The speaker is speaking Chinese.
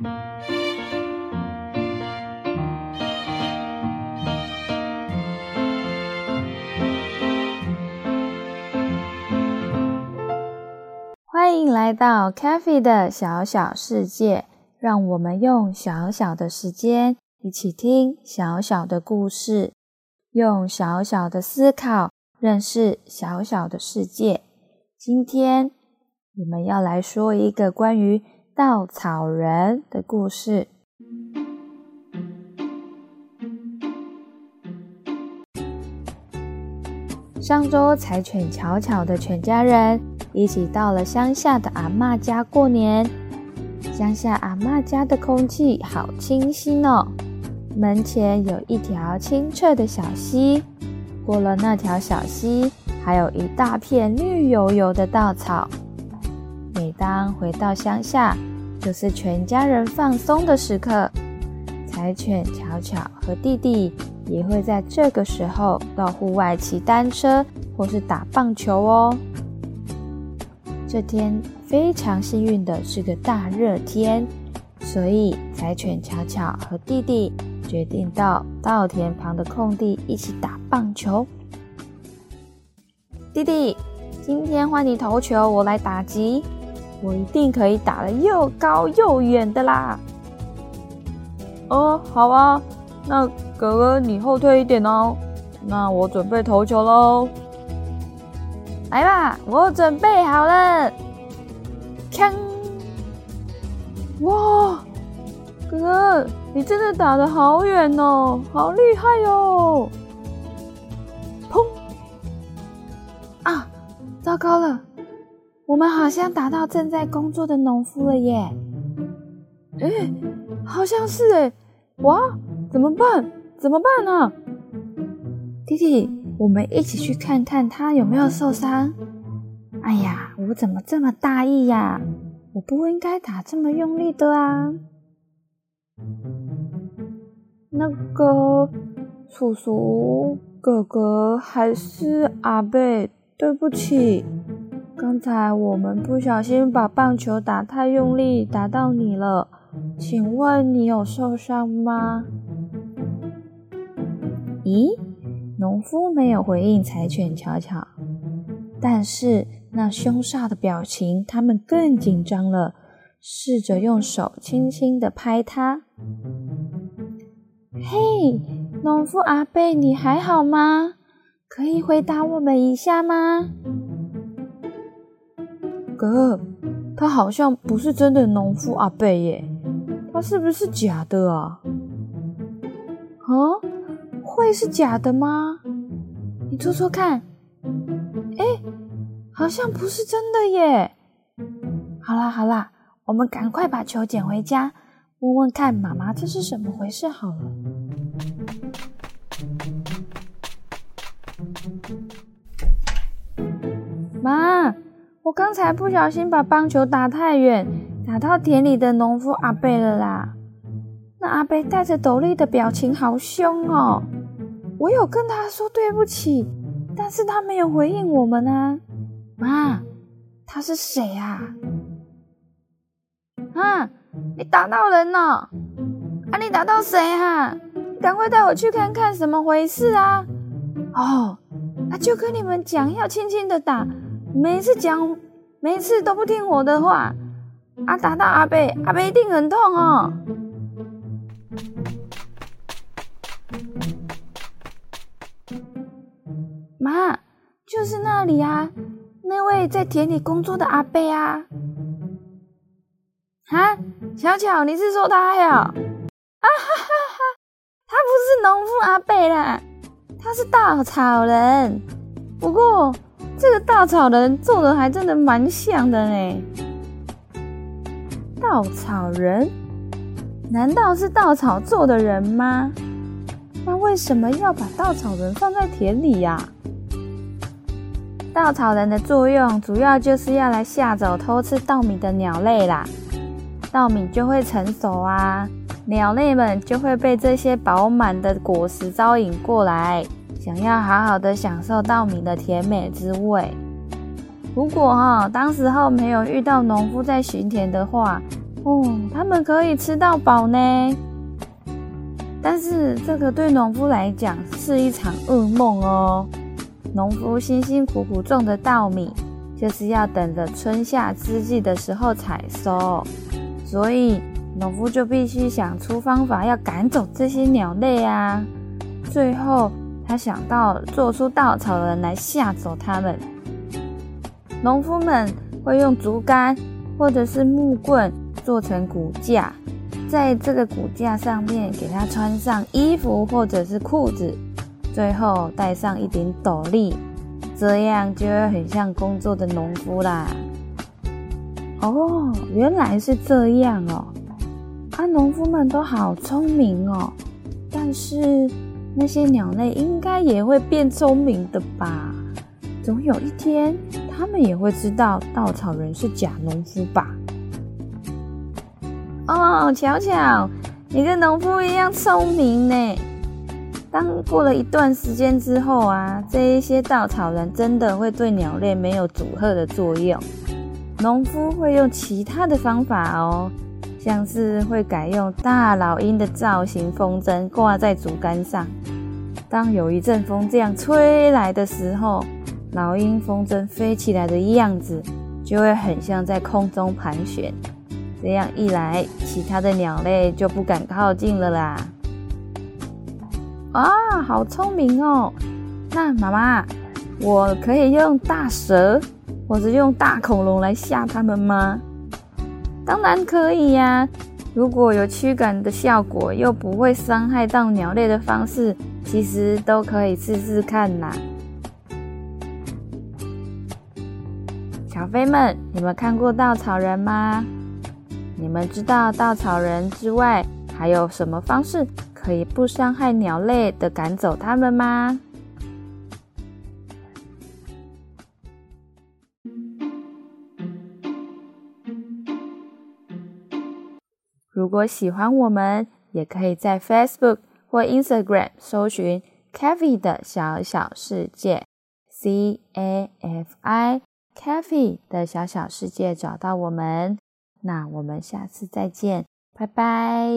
欢迎来到 Cafe 的小小世界，让我们用小小的时间一起听小小的故事，用小小的思考认识小小的世界。今天我们要来说一个关于稻草人的故事。上周，柴犬巧巧的全家人一起到了乡下的阿嬷家过年。乡下阿嬷家的空气好清新哦，门前有一条清澈的小溪，过了那条小溪，还有一大片绿油油的稻草。每当回到乡下，就是全家人放松的时刻。柴犬巧巧和弟弟。也会在这个时候到户外骑单车或是打棒球哦。这天非常幸运的是个大热天，所以柴犬巧巧和弟弟决定到稻田旁的空地一起打棒球。弟弟，今天换你投球，我来打击，我一定可以打得又高又远的啦！哦，好啊。那哥哥，你后退一点哦。那我准备投球喽。来吧，我准备好了。锵！哇，哥哥，你真的打的好远哦，好厉害哦！砰！啊，糟糕了，我们好像打到正在工作的农夫了耶。哎，好像是哎，哇！怎么办？怎么办呢？弟弟，我们一起去看看他有没有受伤。哎呀，我怎么这么大意呀？我不应该打这么用力的啊！那个叔叔、哥哥还是阿贝，对不起，刚才我们不小心把棒球打太用力，打到你了。请问你有受伤吗？咦，农夫没有回应柴犬巧巧，但是那凶煞的表情，他们更紧张了，试着用手轻轻的拍它。嘿，农夫阿贝，你还好吗？可以回答我们一下吗？哥，他好像不是真的农夫阿贝耶，他是不是假的啊？啊？会是假的吗？你戳戳看。哎，好像不是真的耶。好啦好啦，我们赶快把球捡回家，问问看妈妈这是什么回事好了。我刚才不小心把棒球打太远，打到田里的农夫阿贝了啦。那阿贝带着斗笠的表情好凶哦。我有跟他说对不起，但是他没有回应我们啊！妈，他是谁啊？啊，你打到人了！啊，你打到谁啊？赶快带我去看看什么回事啊！哦，那就跟你们讲，要轻轻的打，每次讲，每次都不听我的话，啊，打到阿贝，阿贝一定很痛哦。妈，就是那里啊，那位在田里工作的阿贝啊。啊，巧巧，你是说他呀？啊哈哈哈，他不是农夫阿贝啦，他是稻草人。不过这个稻草人做的还真的蛮像的呢。稻草人？难道是稻草做的人吗？那为什么要把稻草人放在田里呀？稻草人的作用主要就是要来吓走偷吃稻米的鸟类啦，稻米就会成熟啊，鸟类们就会被这些饱满的果实招引过来，想要好好的享受稻米的甜美滋味。如果哈当时候没有遇到农夫在巡田的话，哦，他们可以吃到饱呢。但是这个对农夫来讲是一场噩梦哦。农夫辛辛苦苦种的稻米，就是要等着春夏之际的时候采收，所以农夫就必须想出方法要赶走这些鸟类啊。最后，他想到做出稻草人来吓走他们。农夫们会用竹竿或者是木棍做成骨架，在这个骨架上面给它穿上衣服或者是裤子，最后戴上一顶斗笠，这样就会很像工作的农夫啦。哦，原来是这样哦！啊，农夫们都好聪明哦，但是那些鸟类应该也会变聪明的吧？总有一天。他们也会知道稻草人是假农夫吧？哦，巧巧，你跟农夫一样聪明呢。当过了一段时间之后啊，这一些稻草人真的会对鸟类没有阻吓的作用。农夫会用其他的方法哦，像是会改用大老鹰的造型风筝挂在竹竿上，当有一阵风这样吹来的时候。老鹰风筝飞起来的样子，就会很像在空中盘旋。这样一来，其他的鸟类就不敢靠近了啦。啊，好聪明哦！那妈妈，我可以用大蛇或者用大恐龙来吓它们吗？当然可以呀！如果有驱赶的效果，又不会伤害到鸟类的方式，其实都可以试试看啦。小飞们，你们看过稻草人吗？你们知道稻草人之外，还有什么方式可以不伤害鸟类的赶走它们吗？如果喜欢我们，也可以在 Facebook 或 Instagram 搜寻 “Cafi 的小小世界 ”，C A F I。c a f e 的小小世界找到我们，那我们下次再见，拜拜。